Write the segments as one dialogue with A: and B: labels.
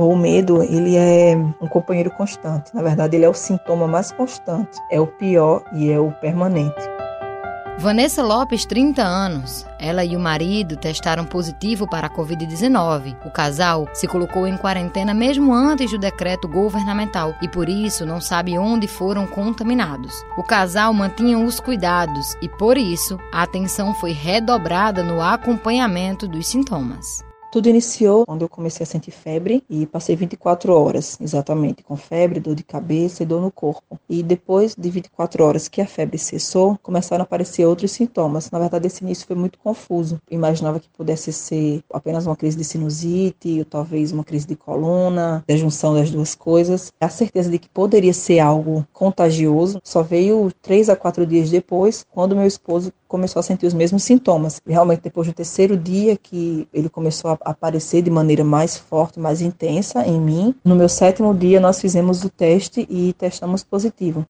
A: O medo, ele é um companheiro constante. Na verdade, ele é o sintoma mais constante, é o pior e é o permanente.
B: Vanessa Lopes, 30 anos. Ela e o marido testaram positivo para a Covid-19. O casal se colocou em quarentena mesmo antes do decreto governamental e por isso não sabe onde foram contaminados. O casal mantinha os cuidados e por isso a atenção foi redobrada no acompanhamento dos sintomas.
A: Tudo iniciou quando eu comecei a sentir febre e passei 24 horas, exatamente, com febre, dor de cabeça e dor no corpo. E depois de 24 horas que a febre cessou, começaram a aparecer outros sintomas. Na verdade, esse início foi muito confuso. Imaginava que pudesse ser apenas uma crise de sinusite, ou talvez uma crise de coluna, da junção das duas coisas. A certeza de que poderia ser algo contagioso só veio três a quatro dias depois, quando meu esposo começou a sentir os mesmos sintomas. Realmente, depois do terceiro dia que ele começou a aparecer de maneira mais forte, mais intensa em mim, no meu sétimo dia nós fizemos o teste e testamos positivo.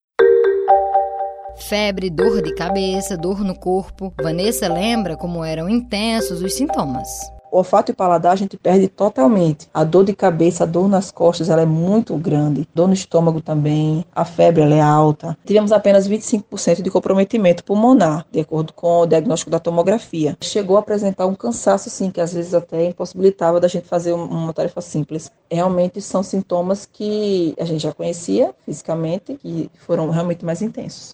B: Febre, dor de cabeça, dor no corpo. Vanessa lembra como eram intensos os sintomas.
A: O olfato e paladar a gente perde totalmente. A dor de cabeça, a dor nas costas, ela é muito grande. Dor no estômago também. A febre, ela é alta. Tivemos apenas 25% de comprometimento pulmonar, de acordo com o diagnóstico da tomografia. Chegou a apresentar um cansaço, sim, que às vezes até impossibilitava da gente fazer uma tarefa simples. Realmente são sintomas que a gente já conhecia fisicamente, que foram realmente mais intensos.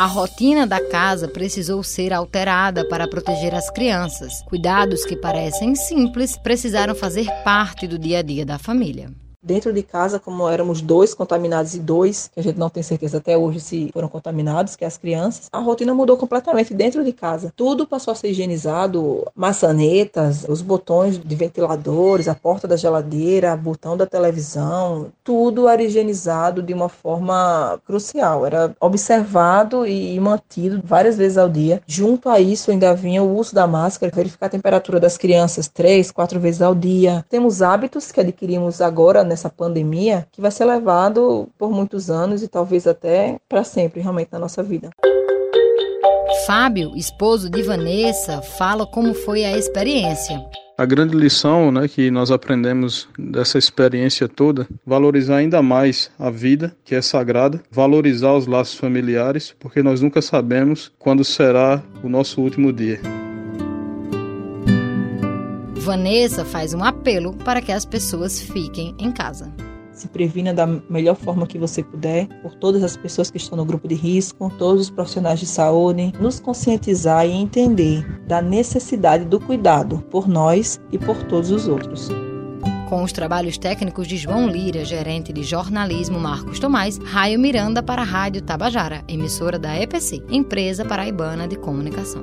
B: A rotina da casa precisou ser alterada para proteger as crianças. Cuidados que parecem simples precisaram fazer parte do dia a dia da família.
A: Dentro de casa, como éramos dois contaminados e dois, que a gente não tem certeza até hoje se foram contaminados, que é as crianças, a rotina mudou completamente dentro de casa. Tudo passou a ser higienizado, maçanetas, os botões de ventiladores, a porta da geladeira, o botão da televisão, tudo era higienizado de uma forma crucial. Era observado e mantido várias vezes ao dia. Junto a isso, ainda vinha o uso da máscara, verificar a temperatura das crianças três, quatro vezes ao dia. Temos hábitos que adquirimos agora nessa pandemia que vai ser levado por muitos anos e talvez até para sempre realmente na nossa vida.
B: Fábio, esposo de Vanessa, fala como foi a experiência.
C: A grande lição né, que nós aprendemos dessa experiência toda, valorizar ainda mais a vida, que é sagrada, valorizar os laços familiares, porque nós nunca sabemos quando será o nosso último dia.
B: Vanessa faz um apelo para que as pessoas fiquem em casa.
A: Se previna da melhor forma que você puder, por todas as pessoas que estão no grupo de risco, todos os profissionais de saúde, nos conscientizar e entender da necessidade do cuidado por nós e por todos os outros.
B: Com os trabalhos técnicos de João Lira, gerente de jornalismo Marcos Tomás, Raio Miranda para a Rádio Tabajara, emissora da EPC, Empresa Paraibana de Comunicação.